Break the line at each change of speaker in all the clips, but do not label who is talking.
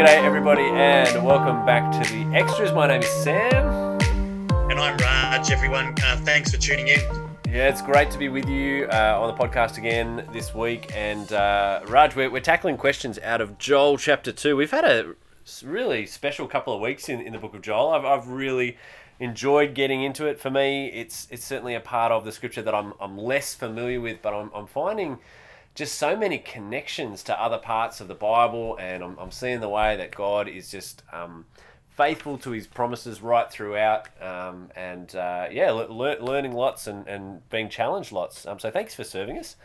g'day everybody, and welcome back to the extras. My name is Sam.
And I'm Raj, everyone. Uh, thanks for tuning in.
Yeah, it's great to be with you uh, on the podcast again this week. And uh, Raj, we're, we're tackling questions out of Joel chapter 2. We've had a really special couple of weeks in, in the book of Joel. I've, I've really enjoyed getting into it. For me, it's it's certainly a part of the scripture that I'm, I'm less familiar with, but I'm, I'm finding just so many connections to other parts of the Bible, and I'm, I'm seeing the way that God is just um, faithful to His promises right throughout, um, and uh, yeah, le- learning lots and, and being challenged lots. Um, so thanks for serving us.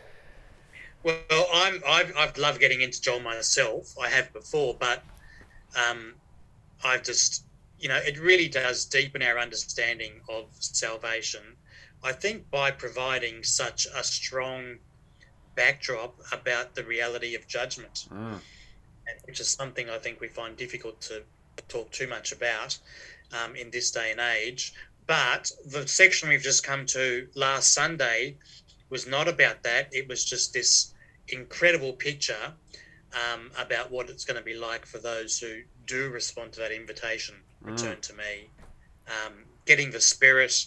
Well, I'm I've, I've loved getting into Joel myself. I have before, but um, I've just you know it really does deepen our understanding of salvation. I think by providing such a strong backdrop about the reality of judgment, mm. which is something I think we find difficult to talk too much about um, in this day and age. But the section we've just come to last Sunday was not about that. It was just this incredible picture um, about what it's going to be like for those who do respond to that invitation, mm. return to me, um, getting the Spirit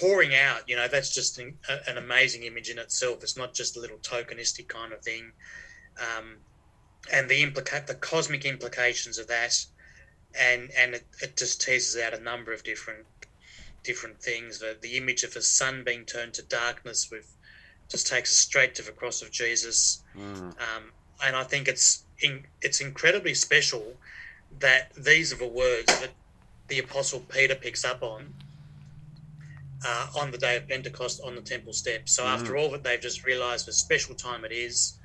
pouring out, you know, that's just an, an, amazing image in itself. It's not just a little tokenistic kind of thing. Um, and the implica- the cosmic implications of that, and and it, it just teases out a number of different different things. The, the image of the sun being turned to darkness with just takes us straight to the cross of Jesus. Mm. Um, and I think it's in, it's incredibly special that these are the words that the apostle Peter picks up on uh, on the day of Pentecost on the temple steps. So mm. after all that they've just realised the special time it is,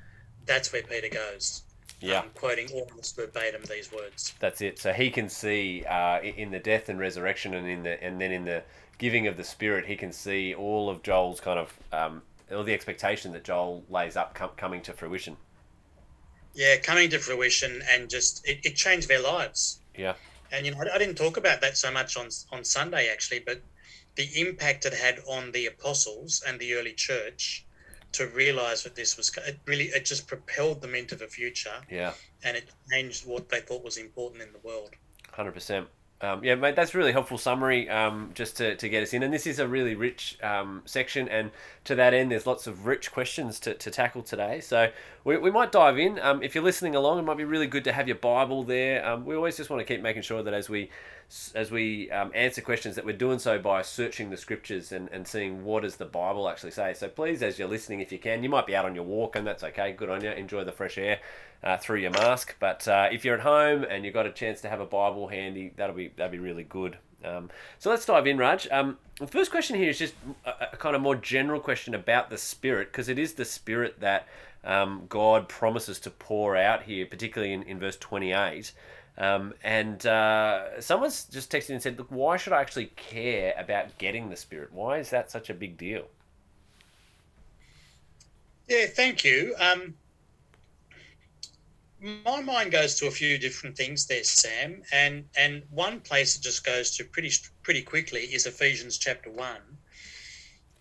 that's where Peter goes.
Yeah,
um, quoting almost verbatim these words.
That's it. So he can see uh, in the death and resurrection, and in the and then in the giving of the Spirit, he can see all of Joel's kind of um, all the expectation that Joel lays up com- coming to fruition.
Yeah, coming to fruition, and just it, it changed their lives.
Yeah.
And you know, I didn't talk about that so much on on Sunday actually, but the impact it had on the apostles and the early church to realize that this was it really it just propelled them into the future.
Yeah.
And it changed what they thought was important in the world.
100% um, yeah, mate, that's really helpful summary um, just to, to get us in. And this is a really rich um, section. And to that end, there's lots of rich questions to, to tackle today. So we, we might dive in. Um, if you're listening along, it might be really good to have your Bible there. Um, we always just want to keep making sure that as we as we um, answer questions that we're doing so by searching the scriptures and, and seeing what does the bible actually say so please as you're listening if you can you might be out on your walk and that's okay good on you enjoy the fresh air uh, through your mask but uh, if you're at home and you've got a chance to have a bible handy that'll be that'll be really good um, so let's dive in raj um, the first question here is just a, a kind of more general question about the spirit because it is the spirit that um, god promises to pour out here particularly in, in verse 28 um, and uh, someone's just texted and said, "Look, why should I actually care about getting the spirit? Why is that such a big deal?"
Yeah, thank you. Um, my mind goes to a few different things there, Sam, and and one place it just goes to pretty pretty quickly is Ephesians chapter one,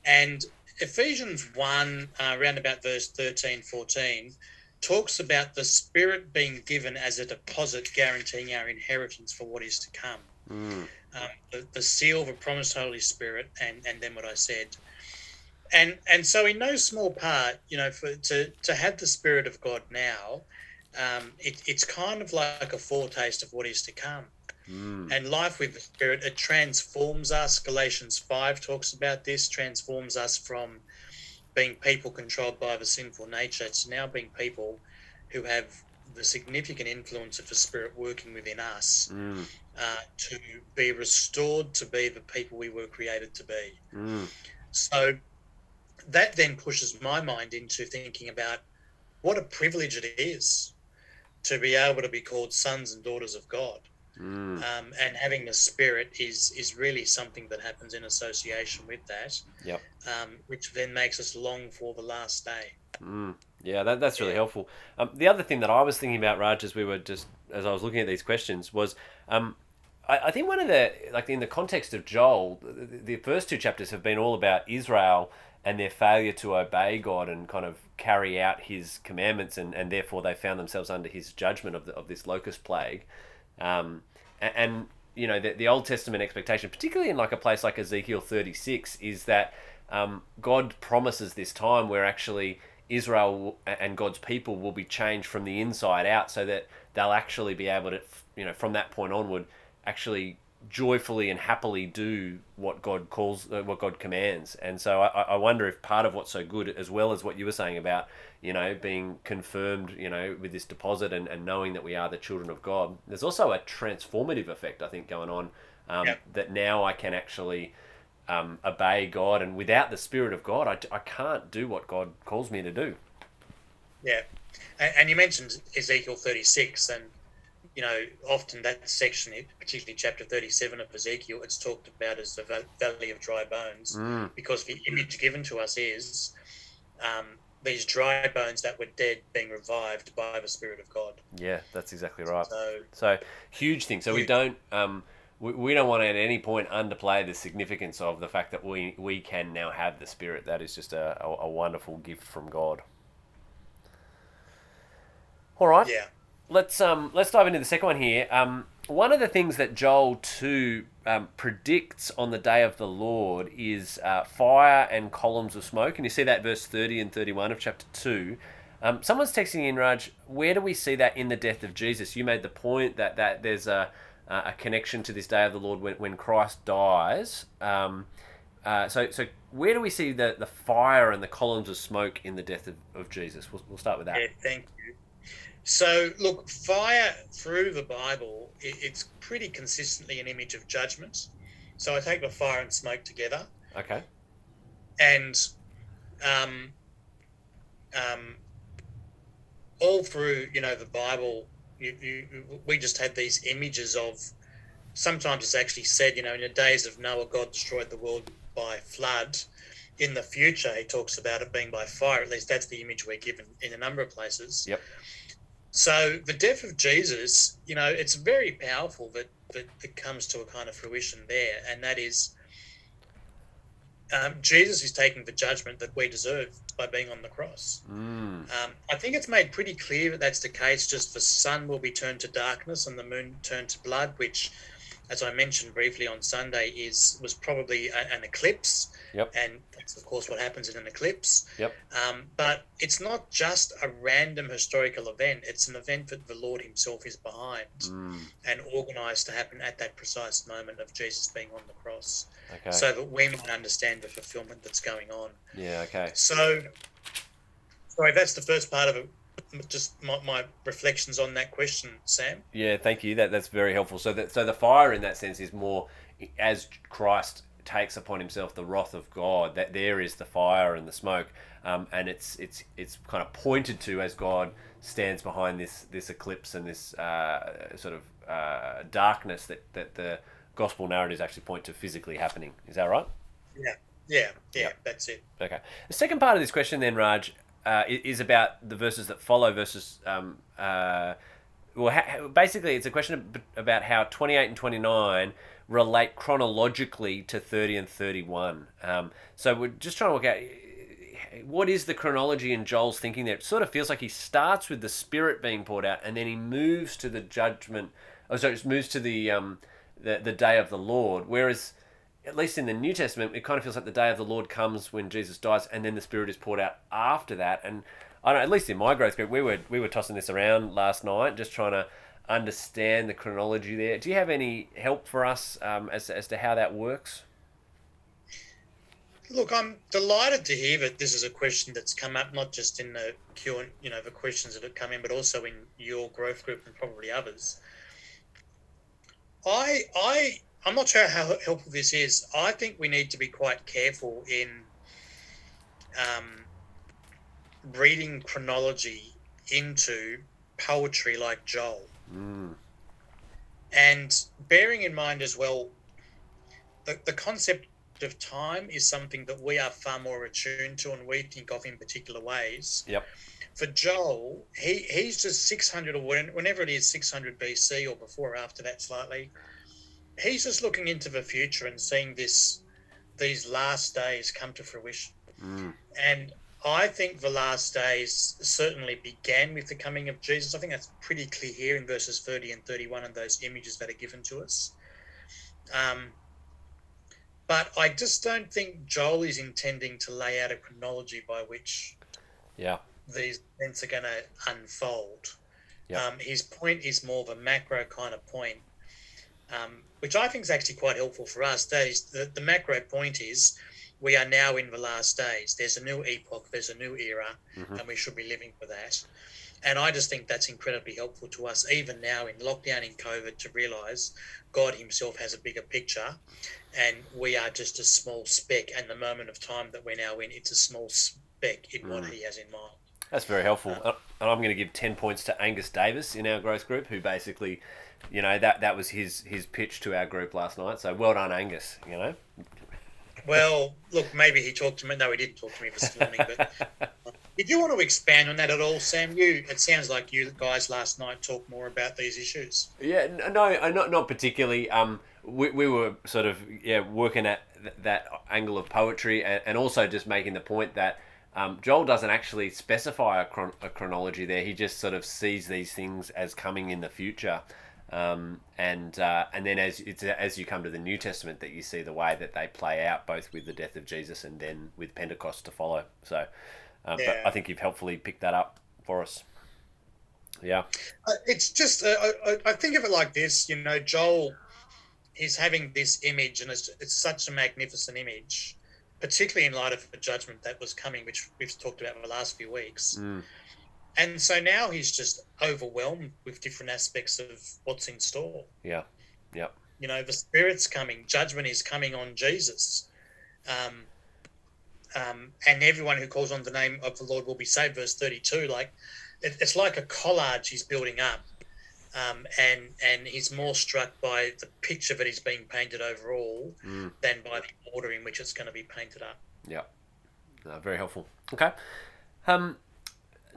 and Ephesians one uh, around about verse 13, 14 talks about the Spirit being given as a deposit guaranteeing our inheritance for what is to come. Mm. Um, the, the, seal of a promised Holy Spirit, and, and then what I said. And and so in no small part, you know, for to, to have the Spirit of God now, um, it, it's kind of like a foretaste of what is to come. Mm. And life with the Spirit, it transforms us. Galatians 5 talks about this, transforms us from being people controlled by the sinful nature to now being people who have the significant influence of the Spirit working within us mm. uh, to be restored to be the people we were created to be. Mm. So that then pushes my mind into thinking about what a privilege it is to be able to be called sons and daughters of God. Mm. Um, and having the spirit is is really something that happens in association with that.
Yep.
Um, which then makes us long for the last day.
Mm. Yeah, that, that's really yeah. helpful. Um, the other thing that I was thinking about, Raj, as we were just as I was looking at these questions, was um, I, I think one of the like in the context of Joel, the, the first two chapters have been all about Israel and their failure to obey God and kind of carry out His commandments, and, and therefore they found themselves under His judgment of, the, of this locust plague. Um, and, and, you know, the, the Old Testament expectation, particularly in like a place like Ezekiel 36, is that um, God promises this time where actually Israel and God's people will be changed from the inside out so that they'll actually be able to, you know, from that point onward, actually joyfully and happily do what God calls, uh, what God commands. And so I, I wonder if part of what's so good, as well as what you were saying about, you know, being confirmed, you know, with this deposit and, and knowing that we are the children of God, there's also a transformative effect, I think, going on um, yep. that now I can actually um, obey God. And without the Spirit of God, I, I can't do what God calls me to do.
Yeah. And, and you mentioned Ezekiel 36 and you know, often that section, particularly chapter 37 of Ezekiel, it's talked about as the valley of dry bones mm. because the image given to us is um, these dry bones that were dead being revived by the Spirit of God.
Yeah, that's exactly right. So, so huge thing. So huge. we don't. Um, we, we don't want to at any point underplay the significance of the fact that we, we can now have the Spirit. That is just a, a, a wonderful gift from God. All right.
Yeah
let's um let's dive into the second one here. Um, one of the things that Joel two um, predicts on the day of the Lord is uh, fire and columns of smoke, and you see that verse thirty and thirty one of chapter two. Um, someone's texting in, Raj. Where do we see that in the death of Jesus? You made the point that that there's a a connection to this day of the Lord when, when Christ dies. Um, uh, so so where do we see the, the fire and the columns of smoke in the death of, of Jesus? We'll, we'll start with that.
Yeah, thank you. So, look, fire through the Bible, it's pretty consistently an image of judgment. So I take the fire and smoke together.
Okay.
And um, um, all through, you know, the Bible, you, you, we just had these images of. Sometimes it's actually said, you know, in the days of Noah, God destroyed the world by flood. In the future, he talks about it being by fire. At least that's the image we're given in a number of places.
Yep.
So the death of Jesus, you know, it's very powerful that that it comes to a kind of fruition there, and that is um, Jesus is taking the judgment that we deserve by being on the cross.
Mm.
Um, I think it's made pretty clear that that's the case. Just the sun will be turned to darkness and the moon turned to blood, which as I mentioned briefly on Sunday, is was probably a, an eclipse.
Yep.
And that's of course what happens in an eclipse.
Yep.
Um, but it's not just a random historical event. It's an event that the Lord Himself is behind
mm.
and organised to happen at that precise moment of Jesus being on the cross.
Okay.
So that we might understand the fulfillment that's going on.
Yeah. Okay.
So, sorry, that's the first part of it just my, my reflections on that question, Sam.
Yeah, thank you. That that's very helpful. So that so the fire in that sense is more as Christ takes upon himself the wrath of God. That there is the fire and the smoke, um, and it's it's it's kind of pointed to as God stands behind this this eclipse and this uh, sort of uh, darkness that that the gospel narratives actually point to physically happening. Is that right?
Yeah. Yeah, yeah, yep. that's it.
Okay. The second part of this question, then, Raj, uh, is about the verses that follow versus um, uh, well ha- basically it's a question about how 28 and 29 relate chronologically to 30 and 31 um, so we're just trying to work out what is the chronology in Joel's thinking there? It sort of feels like he starts with the spirit being poured out and then he moves to the judgment oh sorry moves to the um, the, the day of the Lord. Whereas at least in the New Testament, it kind of feels like the day of the Lord comes when Jesus dies, and then the Spirit is poured out after that. And I don't know, at least in my growth group, we were we were tossing this around last night, just trying to understand the chronology there. Do you have any help for us um, as as to how that works?
Look, I'm delighted to hear that this is a question that's come up not just in the Q and you know the questions that have come in, but also in your growth group and probably others. I I I'm not sure how helpful this is. I think we need to be quite careful in um, reading chronology into poetry like Joel.
Mm.
And bearing in mind as well, the, the concept of time is something that we are far more attuned to and we think of in particular ways.
Yep.
For Joel, he, he's just 600 or whenever it is, 600 BC or before or after that slightly he's just looking into the future and seeing this these last days come to fruition.
Mm.
And I think the last days certainly began with the coming of Jesus. I think that's pretty clear here in verses 30 and 31 and those images that are given to us. Um, but I just don't think Joel is intending to lay out a chronology by which
yeah.
these events are going to unfold.
Yeah.
Um, his point is more of a macro kind of point, um, which I think is actually quite helpful for us. That is, the, the macro point is we are now in the last days. There's a new epoch, there's a new era,
Mhm.
and we should be living for that. And I just think that's incredibly helpful to us, even now in lockdown in COVID, to realize God Himself has a bigger picture, and we are just a small speck. And the moment of time that we're now in, it's a small speck in what
Mm.
He has in mind.
That's very helpful. Uh, And I'm going to give 10 points to Angus Davis in our growth group, who basically, you know, that, that was his, his pitch to our group last night. So well done, Angus, you know.
Well, look, maybe he talked to me. No, he didn't talk to me this morning. But did you want to expand on that at all, Sam? You, it sounds like you guys last night talked more about these issues.
Yeah, no, uh, not not particularly. Um, we, we were sort of yeah working at th- that angle of poetry, and, and also just making the point that um, Joel doesn't actually specify a, chron- a chronology there. He just sort of sees these things as coming in the future, um, and uh, and then as it's as you come to the New Testament that you see the way that they play out, both with the death of Jesus and then with Pentecost to follow. So, uh,
Yeah.
but I think you've helpfully picked that up for us. Yeah.
Uh, it's just, uh, I, I- I think of it like this. You know, Joel is having this image, and it's, it's such a magnificent image, particularly in light of the judgment that was coming, which we've talked about in the last few weeks.
Mm.
And so now he's just overwhelmed with different aspects of what's in store.
Yeah. Yep.
you know the spirit's coming judgment is coming on jesus um, um, and everyone who calls on the name of the lord will be saved verse 32 like it, it's like a collage he's building up um, and and he's more struck by the picture that is being painted overall
Mm.
than by the order in which it's going to be painted up
Yeah. No, very helpful. Okay. Um,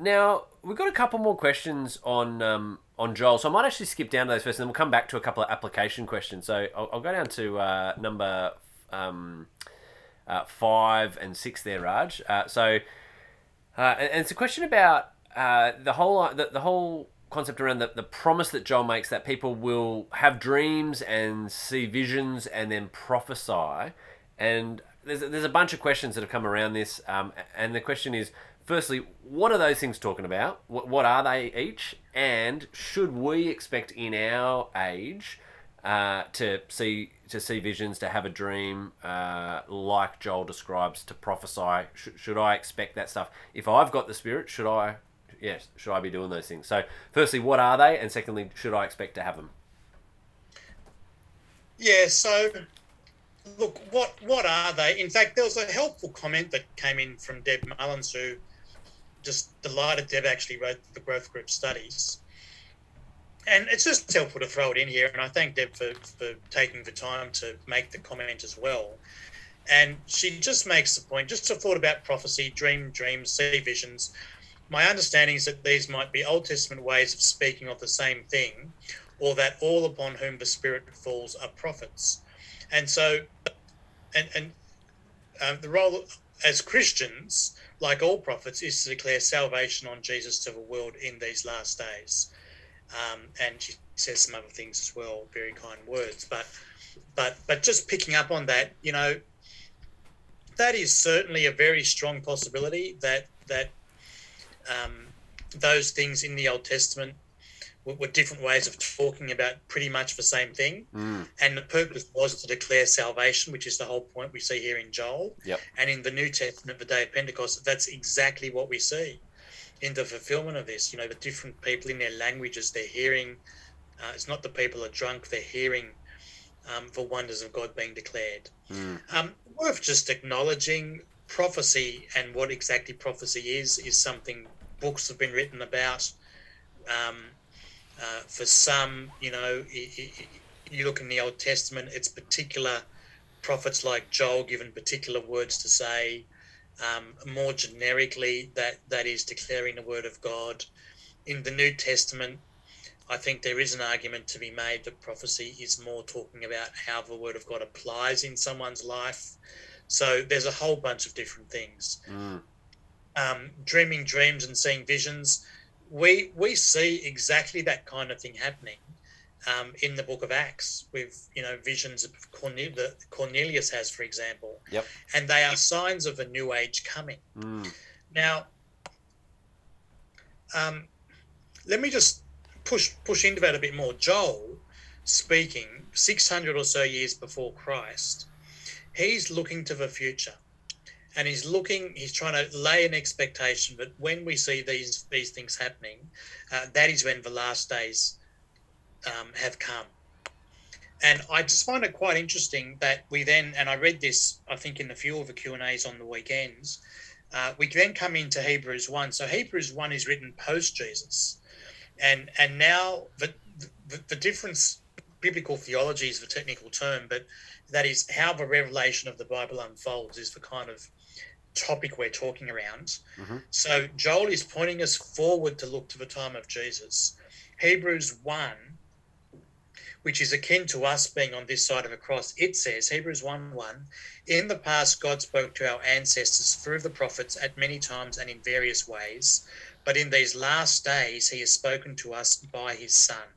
now we've got a couple more questions on um, on Joel, so I might actually skip down to those first, and then we'll come back to a couple of application questions. So I'll, I'll go down to uh, number um, uh, five and six there, Raj. Uh, so uh, and, and it's a question about uh, the whole the, the whole concept around the, the promise that Joel makes that people will have dreams and see visions and then prophesy. And there's, there's a bunch of questions that have come around this. Um, and the question is firstly, what are those things talking about? What, what are they each? And should we expect in our age uh, to see to see visions, to have a dream, uh, like Joel describes, to prophesy. Sh- should I expect that stuff? If I've got the spirit, should I? Yes, should I be doing those things? So, firstly, what are they, and secondly, should I expect to have them?
Yeah, so look, what what are they? In fact, there was a helpful comment that came in from Deb Mullins, who just delighted Deb actually wrote the growth group studies. And it's just helpful to throw it in here, and I thank Deb for, for taking the time to make the comment as well. And she just makes the point, just a thought about prophecy, dream dreams, see visions. My understanding is that these might be Old Testament ways of speaking of the same thing, or that all upon whom the Spirit falls are prophets. And so, and, and um, the role as Christians, like all prophets, is to declare salvation on Jesus to the world in these last days. Um, and she says some other things as well, very kind words. But, but, but just picking up on that, you know, that is certainly a very strong possibility that that um, those things in the Old Testament were, different ways of talking about pretty much the same thing.
Mm.
And the purpose was to declare salvation, which is the whole point we see here in Joel.
Yep.
And in the New Testament, the day of Pentecost, that's exactly what we see in the fulfillment of this. You know, the different people in their languages, they're hearing, uh, it's not the people are drunk, they're hearing um, the wonders of God being declared.
Mm.
Um, worth just acknowledging prophecy and what exactly prophecy is, is something books have been written about. Um, uh, for some, you know, i- i- you look in the Old Testament, it's particular prophets like Joel given particular words to say. Um, more generically, that that is declaring the word of God. In the New Testament, I think there is an argument to be made that prophecy is more talking about how the word of God applies in someone's life. So there's a whole bunch of different things.
Mm.
Um, dreaming dreams and seeing visions, we we see exactly that kind of thing happening um, in the Book of Acts with you know visions of Cornel- that Cornelius has, for example.
Yep.
And they are signs of a new age coming.
Mm.
Now, um, let me just push push into that a bit more. Joel, speaking 600 or so years before Christ, he's looking to the future, and he's looking. He's trying to lay an expectation that when we see these these things happening, uh, that is when the last days um, have come. And I just find it quite interesting that we then, and I read this, I think, in a few of the Q and A's on the weekends. Uh, we then come into Hebrews one. So Hebrews one is written post Jesus, and and now the, the the difference. Biblical theology is the technical term, but that is how the revelation of the Bible unfolds is the kind of topic we're talking around.
Mhm.
So Joel is pointing us forward to look to the time of Jesus. Hebrews 1, which is akin to us being on this side of a cross, it says, Hebrews 1 1, in the past, God spoke to our ancestors through the prophets at many times and in various ways, but in these last days, he has spoken to us by his Son,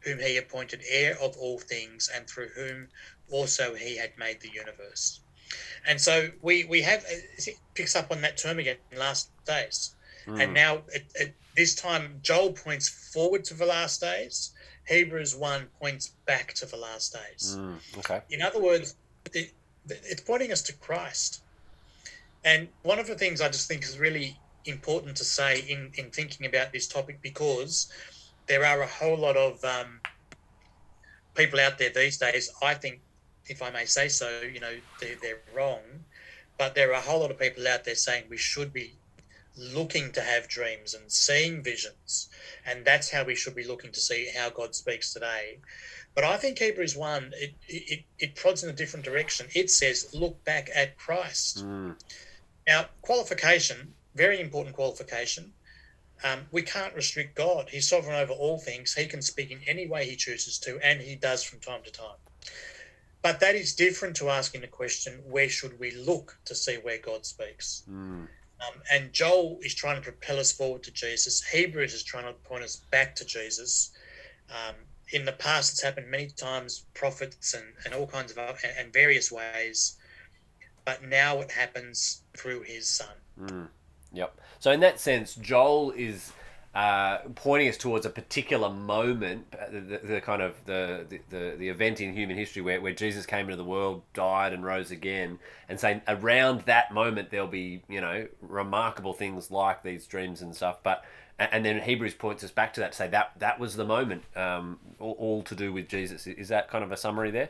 whom he appointed heir of all things, and through whom also he had made the universe. And so we, we have, it picks up on that term again, last days.
Mm.
And now, it, it, this time, Joel points forward to the last days. Hebrews 1 points back to the last days.
Mm. Okay.
In other words, it, it's pointing us to Christ. And one of the things I just think is really important to say in, in thinking about this topic because there are a whole lot of um, people out there these days, I think, if I may say so, you know, they're, they're wrong. But there are a whole lot of people out there saying we should be looking to have dreams and seeing visions. And that's how we should be looking to see how God speaks today. But I think Hebrews 1, it, it, it prods in a different direction. It says, look back at Christ.
Mm.
Now, qualification, very important qualification. Um, we can't restrict God. He's sovereign over all things. He can speak in any way he chooses to, and he does from time to time. But that is different to asking the question, where should we look to see where God speaks?
Mm.
Um, and Joel is trying to propel us forward to Jesus. Hebrews is trying to point us back to Jesus. Um, in the past, it's happened many times, prophets and, and all kinds of and, and various ways. But now it happens through his son.
Mm. Yep. So in that sense, Joel is uh, pointing us towards a particular moment, uh, the, the, kind of the, the, the event in human history where, where Jesus came into the world, died, and rose again, and saying around that moment there'll be you know remarkable things like these dreams and stuff. But and then Hebrews points us back to that to say that that was the moment, um, all, all to do with Jesus. Is that kind of a summary there?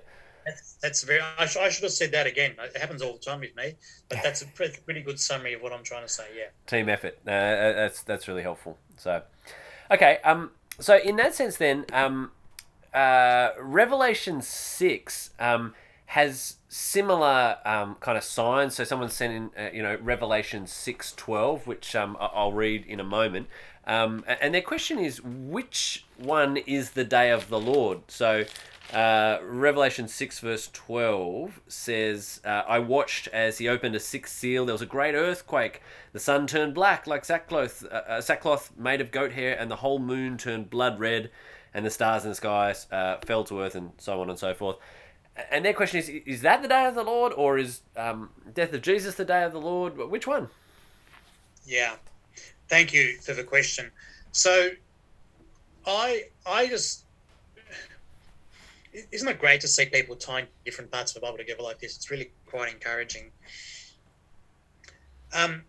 That's, very. I, sh- I, should have said that again. It happens all the time with me, but that's a pretty, pretty good summary of what I'm trying to say. Yeah.
Team effort. Uh, that's that's really helpful. So, okay. Um. So in that sense, then, um, uh, Revelation six um has similar um kind of signs. So someone sent in, uh, you know, Revelation six twelve, which um I'll read in a moment. Um, and their question is, which one is the day of the Lord? So. Uh, Revelation 6, verse 12 says, uh, I watched as he opened a sixth seal. There was a great earthquake. The sun turned black like sackcloth, uh, uh, sackcloth made of goat hair, and the whole moon turned blood red, and the stars in the sky uh, fell to earth, and so on and so forth. And their question is, is that the day of the Lord, or is um, death of Jesus the day of the Lord? Which one?
Yeah. Thank you for the question. So, I I just isn't it great to see people tying different parts of the Bible together like this? It's really quite encouraging. Um,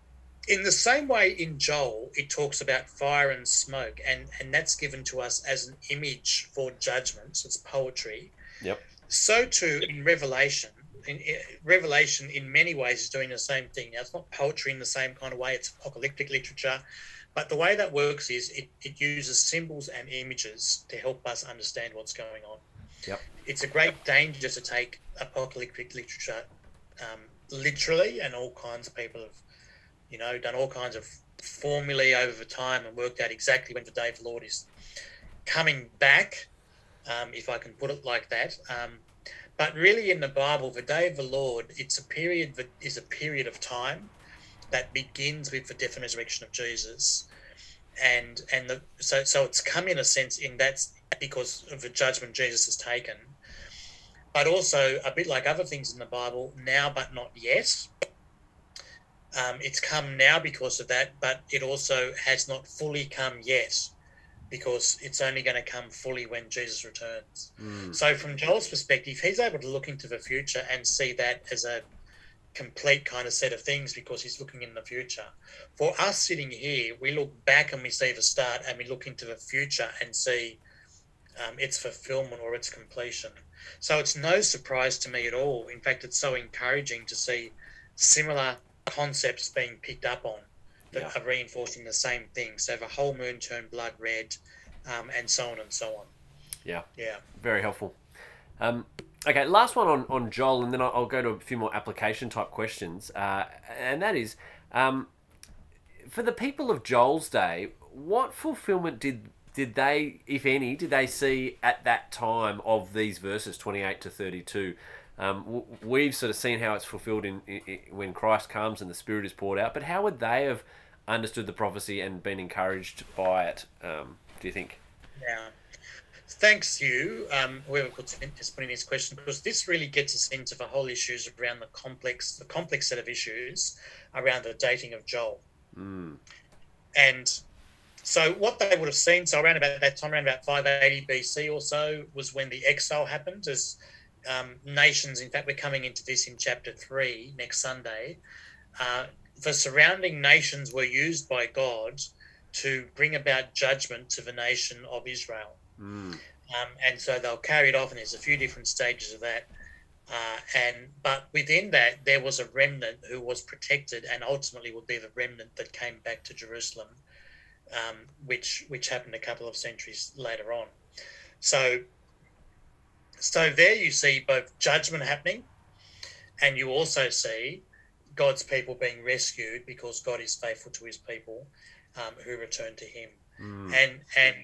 in the same way, in Joel, it talks about fire and smoke, and and that's given to us as an image for judgments. It's poetry.
Yep.
So too in Revelation. In, in, Revelation, in many ways, is doing the same thing. Now, it's not poetry in the same kind of way. It's apocalyptic literature, but the way that works is it, it uses symbols and images to help us understand what's going on.
Yep.
It's a great danger to take apocalyptic literature um, literally, and all kinds of people have, you know, done all kinds of formulae over time and worked out exactly when the day of the Lord is coming back, um, if I can put it like that. Um, But really, in the Bible, the day of the Lord, it's a period that is a period of time that begins with the death and resurrection of Jesus, and and the so so it's come in a sense in that because of the judgment Jesus has taken, but also a bit like other things in the Bible, now but not yet. Um, it's come now because of that, but it also has not fully come yet because it's only going to come fully when Jesus returns.
Mm.
So, from Joel's perspective, he's able to look into the future and see that as a complete kind of set of things because he's looking in the future. For us sitting here, we look back and we see the start and we look into the future and see um, its fulfillment or its completion. So, it's no surprise to me at all. In fact, it's so encouraging to see similar concepts being picked up on that
Yeah.
are reinforcing the same thing. So the whole moon turned blood red, um, and so on and so on.
Yeah.
Yeah.
Very helpful. Um, okay, last one on, on Joel, and then I'll, I'll go to a few more application type questions. Uh, and that is um, for the people of Joel's day, what fulfillment did did they, if any, did they see at that time of these verses 28 to 32? Um, we've sort of seen how it's fulfilled in, in, in when Christ comes and the Spirit is poured out, but how would they have understood the prophecy and been encouraged by it? Um, do you think?
Yeah. Thanks, you, um, whoever puts in, is putting this question, because this really gets us into the whole issues around the complex, the complex set of issues around the dating of Joel.
Mm,
And so, what they would have seen, so around about that time, around about 580 BC or so, was when the exile happened. As um, nations, in fact, we're coming into this in chapter three next Sunday. Uh, the surrounding nations were used by God to bring about judgment to the nation of Israel.
mm,
Um, and so they'll carry it off, and there's a few different stages of that. Uh, and but within that, there was a remnant who was protected, and ultimately would be the remnant that came back to Jerusalem, um, which which happened a couple of centuries later on. So, so there you see both judgment happening, and you also see God's people being rescued because God is faithful to His people um, who return to Him
mm.
and and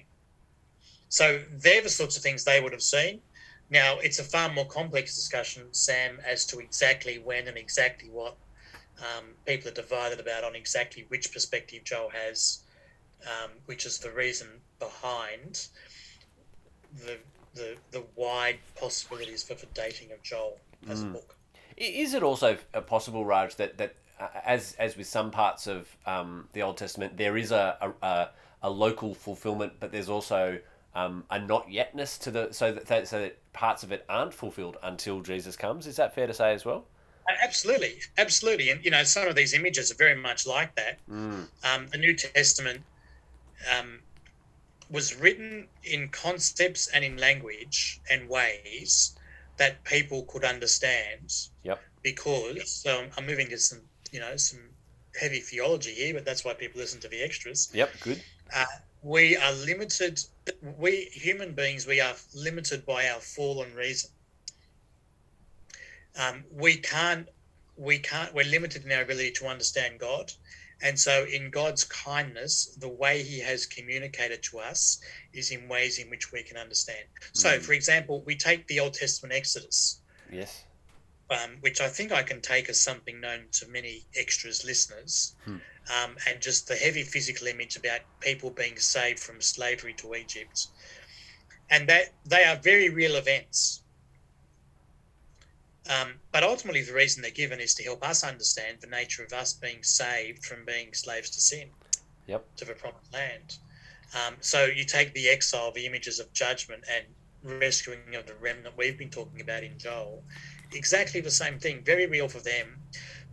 so they're the sorts of things they would have seen. Now it's a far more complex discussion, Sam, as to exactly when and exactly what um, people are divided about on exactly which perspective Joel has, um, which is the reason behind the the the wide possibilities for the dating of Joel as a
Mm.
book.
Is it also uh, possible, Raj, that that uh, as as with some parts of um, the Old Testament, there is a, a a- a local fulfillment, but there's also um, a not yetness to the so that, that so that parts of it aren't fulfilled until Jesus comes. Is that fair to say as well?
Absolutely, absolutely, and you know some of these images are very much like that.
Mm,
um, the New Testament um, was written in concepts and in language and ways that people could understand.
Yep.
Because so I'm moving to some, you know, some heavy theology here, but that's why people listen to the extras.
yep. Good.
We are limited. We human beings, we are limited by our fallen reason. Um, we can't. We can't. We're limited in our ability to understand God. And so, in God's kindness, the way He has communicated to us is in ways in which we can understand. So,
Mm.
for example, we take the Old Testament Exodus,
Yes.
um, which I think I can take as something known to many extras listeners,
Hmm.
um, and just the heavy physical image about people being saved from slavery to Egypt. And that they are very real events. Um, but ultimately, the reason they're given is to help us understand the nature of us being saved from being slaves to sin
Yep.
to the promised land. Um, so you take the exile, the images of judgment and rescuing of the remnant we've been talking about in Joel, exactly the same thing, very real for them.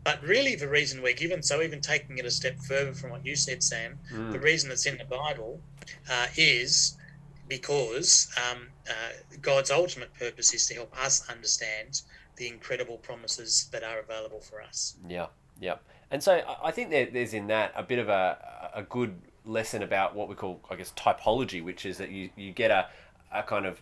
But really, the reason we're given, so even taking it a step further from what you said, Sam, the
Mm,
reason it's in the Bible uh, is because um, uh, God's ultimate purpose is to help us understand the incredible promises that are available for us.
yeah. Yeah. And so I- think there, there's in that a bit of a, a good lesson about what we call, I guess, typology, which is that you, you get a, a kind of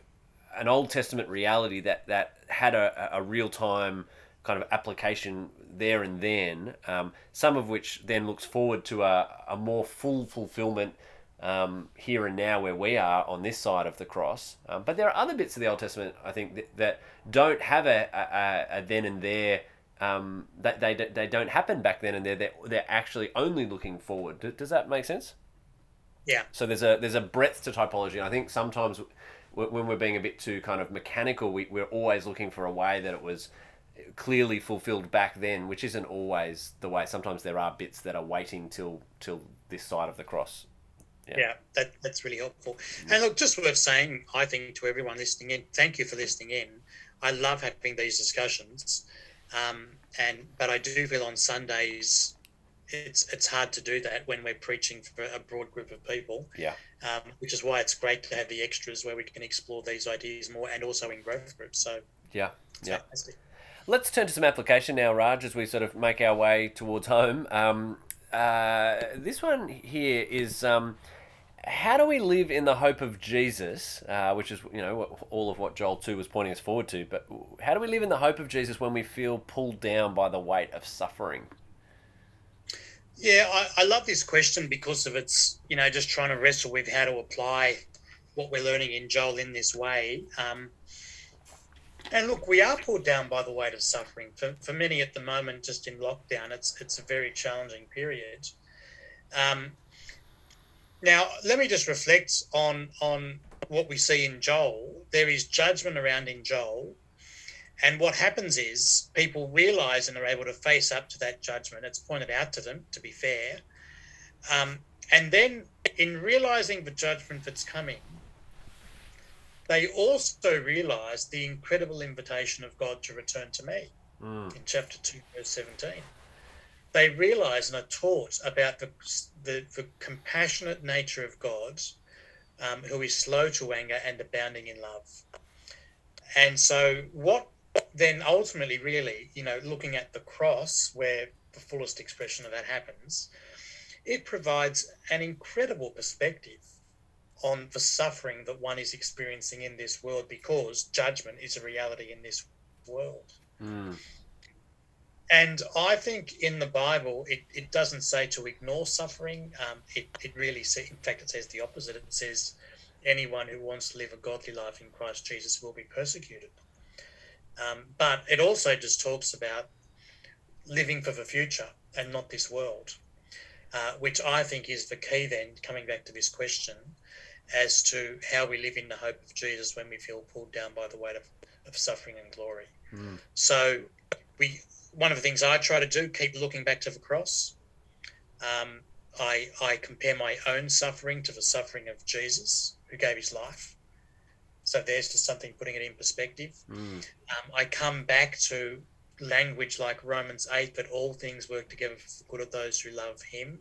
an Old Testament reality that, that had a, a real time kind of application there and then, um, some of which then looks forward to a, a more full fulfillment um, here and now where we are on this side of the cross. Um, but there are other bits of the Old Testament, I think, that, that don't have a, a, a then and there. Um, that they, they don't happen back then and there. They're, they're actually only looking forward. Does that make sense?
Yeah.
So there's a there's a breadth to typology. And I think sometimes when we're being a bit too kind of mechanical, we, we're always looking for a way that it was clearly fulfilled back then, which isn't always the way. Sometimes there are bits that are waiting till till this side of the cross.
Yeah, yeah that, that's really helpful. And look, just worth saying, I think to everyone listening in, thank you for listening in. I love having these discussions, um, and but I do feel on Sundays it's it's hard to do that when we're preaching for a broad group of people.
Yeah.
Um, which is why it's great to have the extras where we can explore these ideas more, and also in growth groups. So.
Yeah. Yeah. Fantastic. Let's turn to some application now, Raj, as we sort of make our way towards home. Um, uh, this one here is um, how do we live in the hope of Jesus, uh, which is you know all of what Joel two was pointing us forward to. But how do we live in the hope of Jesus when we feel pulled down by the weight of suffering?
Yeah, I, I love this question because of its you know just trying to wrestle with how to apply what we're learning in Joel in this way. Um, and look, we are pulled down by the weight of suffering. For, for many at the moment, just in lockdown, it's it's a very challenging period. Um, now, let me just reflect on on what we see in Joel. There is judgment around in Joel, and what happens is people realize and are able to face up to that judgment. It's pointed out to them, to be fair. Um, and then, in realizing the judgment that's coming, they also realize the incredible invitation of God to return to me mm. in chapter 2, verse 17. They realize and are taught about the, the, the compassionate nature of God, um, who is slow to anger and abounding in love. And so, what then ultimately, really, you know, looking at the cross, where the fullest expression of that happens, it provides an incredible perspective on the suffering that one is experiencing in this world because judgment is a reality in this world. Mm. And I think in the Bible, it, it doesn't say to ignore suffering. Um, it, it really, say, in fact, it says the opposite. It says anyone who wants to live a godly life in Christ Jesus will be persecuted. Um, but it also just talks about living for the future and not this world, uh, which I think is the key then, coming back to this question, as to how we live in the hope of Jesus when we feel pulled down by the weight of, of suffering and glory. Mm. So, we one of the things I try to do keep looking back to the cross. Um, I I compare my own suffering to the suffering of Jesus, who gave his life. So there's just something putting it in perspective. Mm. Um, I come back to language like Romans eight that all things work together for the good of those who love Him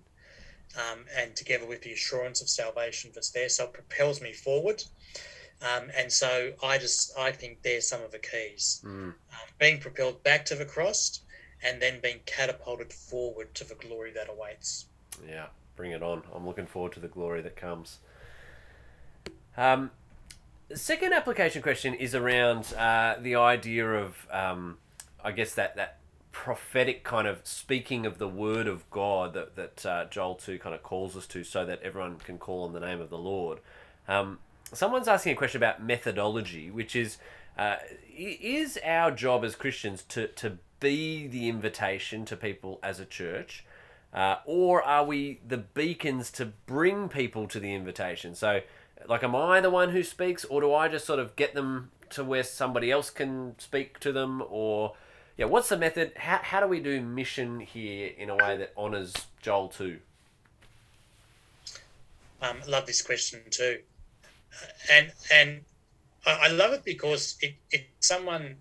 um, and together with the assurance of salvation that's there. So it propels me forward. Um, and so I just I think there's some of the keys. Mm. Um, being propelled back to the cross and then being catapulted forward to the glory that awaits.
Yeah, bring it on. I'm looking forward to the glory that comes. Um, second application question is around uh, the idea of, um, I guess that that prophetic kind of speaking of the word of God that, that uh, Joel 2 kind of calls us to so that everyone can call on the name of the Lord. Um, someone's asking a question about methodology, which is uh, is our job as Christians to, to be the invitation to people as a church? Uh, or are we the beacons to bring people to the invitation? So, like, am I the one who speaks, or do I just sort of get them to where somebody else can speak to them, or yeah, what's the method? How, how do we do mission here in a way that honours Joel two?
Um, love this question too, and and I love it because it, it someone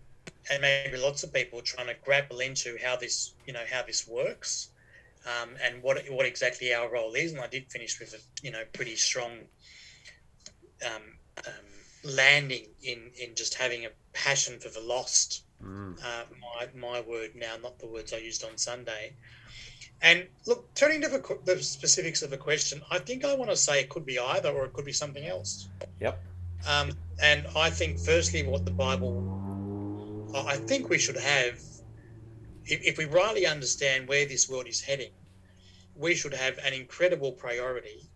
and maybe lots of people trying to grapple into how this you know how this works um, and what what exactly our role is. And I did finish with a you know pretty strong um, um, landing in in just having a passion for the lost Mm. Uh, my, my word now, not the words I used on Sunday. And look, turning to the, the specifics of the question, I think I want to say it could be either or it could be something else.
Yep.
Um, and I think, firstly, what the Bible, I think we should have, if, if we rightly understand where this world is heading, we should have an incredible priority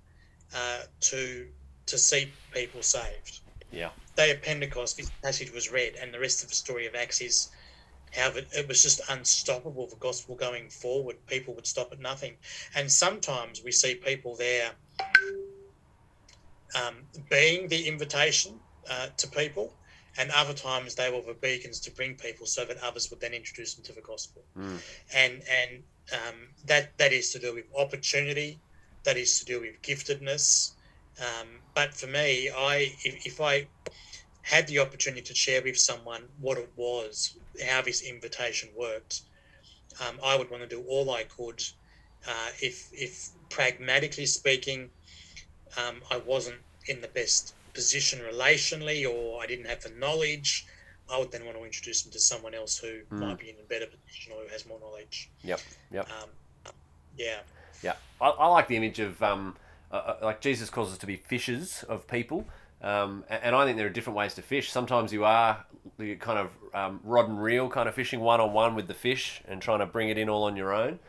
uh, to to see people saved.
Yeah.
Day of Pentecost, this passage was read, and the rest of the story of Acts is how it, was just unstoppable. The gospel going forward, people would stop at nothing, and sometimes we see people there um, being the invitation uh, to people, and other times they were the beacons to bring people so that others would then introduce them to the gospel.
Mm.
And and um, that that is to do with opportunity, that is to do with giftedness. Um, but for me, I if, if I had the opportunity to share with someone what it was, how this invitation worked, um, I would want to do all I could. Uh, if if pragmatically speaking, um, I wasn't in the best position relationally or I didn't have the knowledge, I would then want to introduce them to someone else who
Mm.
might be in a better position or who has more knowledge.
Yep. Yep.
Um, yeah.
Yeah, I, I like the image of um, uh, uh, like Jesus calls us to be fishers of people, um, and I think there are different ways to fish. Sometimes you are the kind of um, rod and reel kind of fishing one on one with the fish and trying to bring it in all on your own.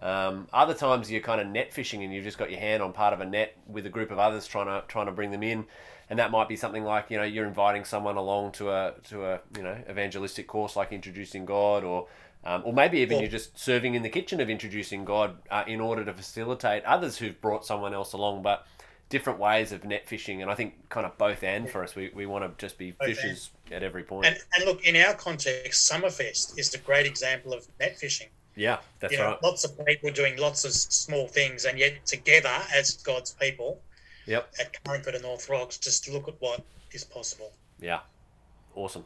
Um, other times you're kind of net fishing and you've just got your hand on part of a net with a group of others trying to trying to bring them in, and that might be something like you know you're inviting someone along to a to a you know evangelistic course like introducing God or um, or maybe even
Well-
you're just serving in the kitchen of introducing God uh, in order to facilitate others who've brought someone else along, but different ways of net fishing. And I think kind of both and for us, we, we want to just be
Both
fishers at every point.
And, and look, in our context, Summerfest is a great example of net fishing.
yeah, that's
you know,
right.
lots of people doing lots of small things, and yet together as God's people
Yep.
at Carlingford and North Rocks, just look at what is possible.
Yeah, awesome.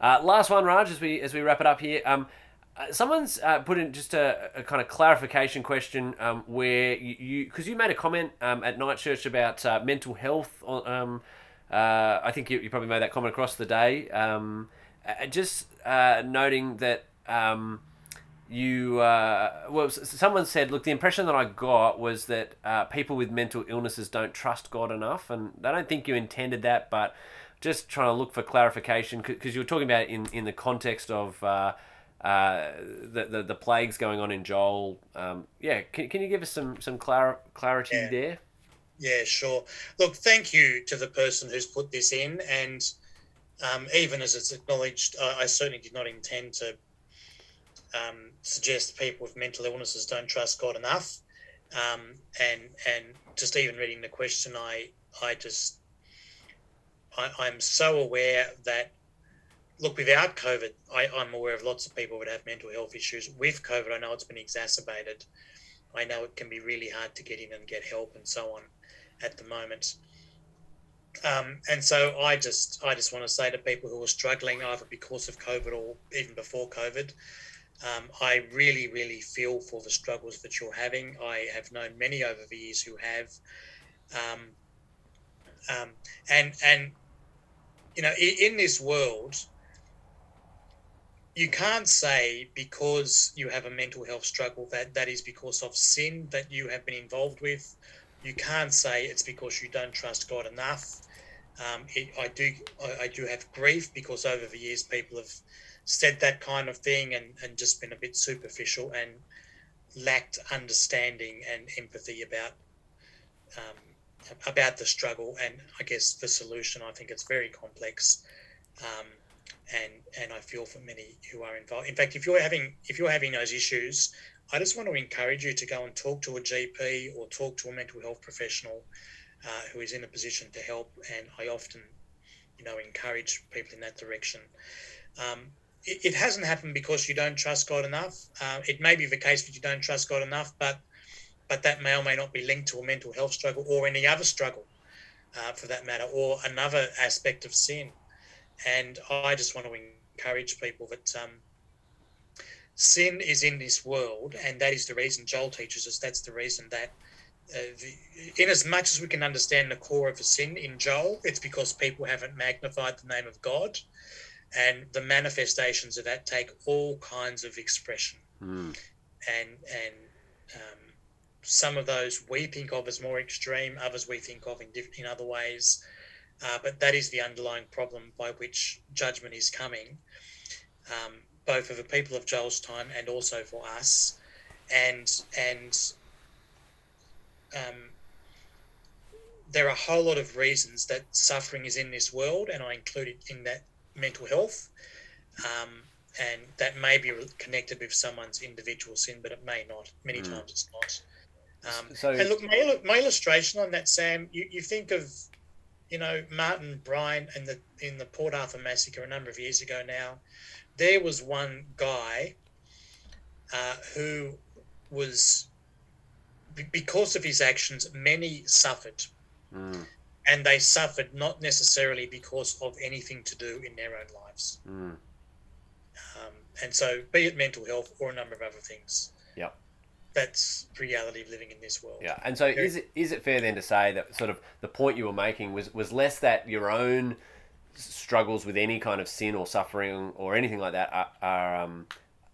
Uh, last one, Raj, as we as we wrap it up here. Um, uh, someone's uh, put in just a, a kind of clarification question um, where you because you, made a comment um, at Night Church about uh, mental health. Um, uh, I think you, you probably made that comment across the day. Um, uh, just uh, noting that. Um, you well someone said look the impression that i got was that people with mental illnesses don't trust god enough and i don't think you intended that but just trying to look for clarification because you were talking about it in, in the context of uh, the, the the plagues going on in Joel. Um, yeah, can, can you give us some some clar- clarity
Yeah.
there?
Yeah, sure. Look, thank you to the person who's put this in, and um, even as it's acknowledged, I, I certainly did not intend to um, suggest people with mental illnesses don't trust God enough. Um, and and just even reading the question, I I just I, I'm so aware that look without COVID, I, I'm aware of lots of people that have mental health issues. With COVID, I know it's been exacerbated. I know it can be really hard to get in and get help and so on at the moment. Um, and so I just I just want to say to people who are struggling either because of COVID or even before COVID, um, I really really feel for the struggles that you're having. I have known many over the years who have, um, um, and and you know in, in this world, you can't say because you have a mental health struggle that that is because of sin that you have been involved with. You can't say it's because you don't trust God enough. Um, it, I do I, I do have grief because over the years people have said that kind of thing and, and just been a bit superficial and lacked understanding and empathy about um, about the struggle and I guess the solution. I think it's very complex. Um, and and I feel for many who are involved. In fact, if you're having if you're having those issues, I just want to encourage you to go and talk to a GP or talk to a mental health professional uh, who is in a position to help. And I often, you know, encourage people in that direction. Um, it, it hasn't happened because you don't trust God enough. Uh, it may be the case that you don't trust God enough, but but that may or may not be linked to a mental health struggle or any other struggle, uh, for that matter, or another aspect of sin. And I just want to encourage people that um, sin is in this world, and that is the reason Joel teaches us. That's the reason that, uh, the, in as much as we can understand the core of the sin in Joel, it's because people haven't magnified the name of God, and the manifestations of that take all kinds of expression.
Mm.
And and um, some of those we think of as more extreme, others we think of in diff- in other ways. Uh, but that is the underlying problem by which judgment is coming, um, both for the people of Joel's time and also for us. And and um, there are a whole lot of reasons that suffering is in this world, and I included in that mental health. Um, and that may be connected with someone's individual sin, but it may not. Many mm. times it's not. Um, so, and look, my, my, illustration on that, Sam, you, you think of, you know, Martin Bryant and the in the Port Arthur massacre a number of years ago now. There was one guy uh, who was, because of his actions, many suffered. Mm. And they suffered not necessarily because of anything to do in their own lives. Mm. Um, and so, be it mental health or a number of other things.
Yeah.
That's reality of living in this world.
Yeah, and so is it is it fair then to say that sort of the point you were making was was less that your own struggles with any kind of sin or suffering or anything like that are, are um,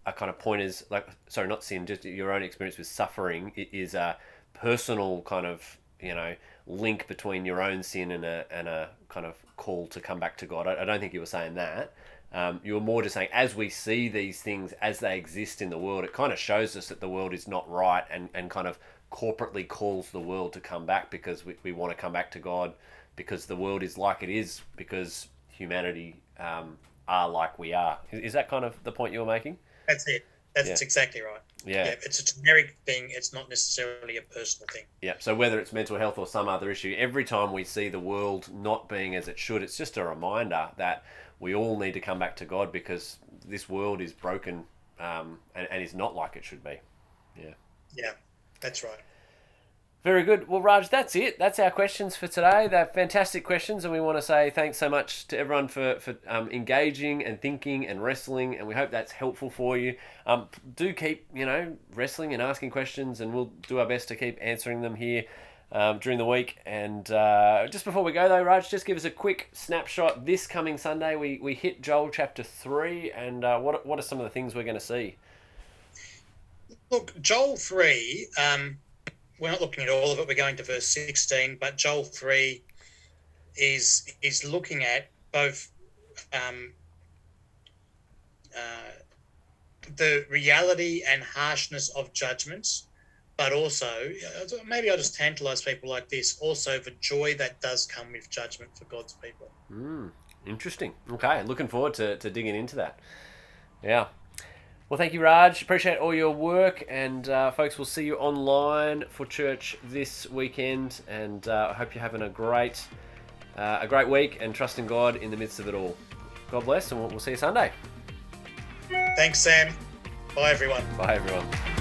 are kind of pointers like sorry not sin just your own experience with suffering is a personal kind of you know link between your own sin and a and a kind of call to come back to God. I, I don't think you were saying that. Um, you were more just saying as we see these things as they exist in the world, it kind of shows us that the world is not right and, and kind of corporately calls the world to come back because we, we want to come back to God because the world is like it is because humanity um, are like we are. Is that kind of the point you were making?
That's it. That's yeah. exactly right.
Yeah. yeah.
It's a generic thing. It's not necessarily a personal thing.
Yeah. So whether it's mental health or some other issue, every time we see the world not being as it should, it's just a reminder that we all need to come back to God because this world is broken um, and, and is not like it should be. Yeah.
Yeah, that's right.
Very good. Well, Raj, that's it. That's our questions for today. They're fantastic questions, and we want to say thanks so much to everyone for, for um, engaging and thinking and wrestling, and we hope that's helpful for you. Um, do keep, you know, wrestling and asking questions, and we'll do our best to keep answering them here um, during the week. And uh, just before we go, though, Raj, just give us a quick snapshot. This coming Sunday, we, we hit Joel chapter 3, and uh, what, what are some of the things we're going to see?
Look, Joel 3, um, we're not looking at all of it. We're going to verse 16, but Joel 3 is, is looking at both um, uh, the reality and harshness of judgments but also maybe I'll just tantalize people like this. Also, the joy that does come with judgment for God's people.
Mm, interesting. Okay, looking forward to, to digging into that. Yeah. Well, thank you, Raj. Appreciate all your work, and uh, folks, we'll see you online for church this weekend. And uh, I hope you're having a great, uh, a great week, and trusting God in the midst of it all. God bless, and we'll, we'll see you Sunday.
Thanks, Sam. Bye, everyone.
Bye, everyone.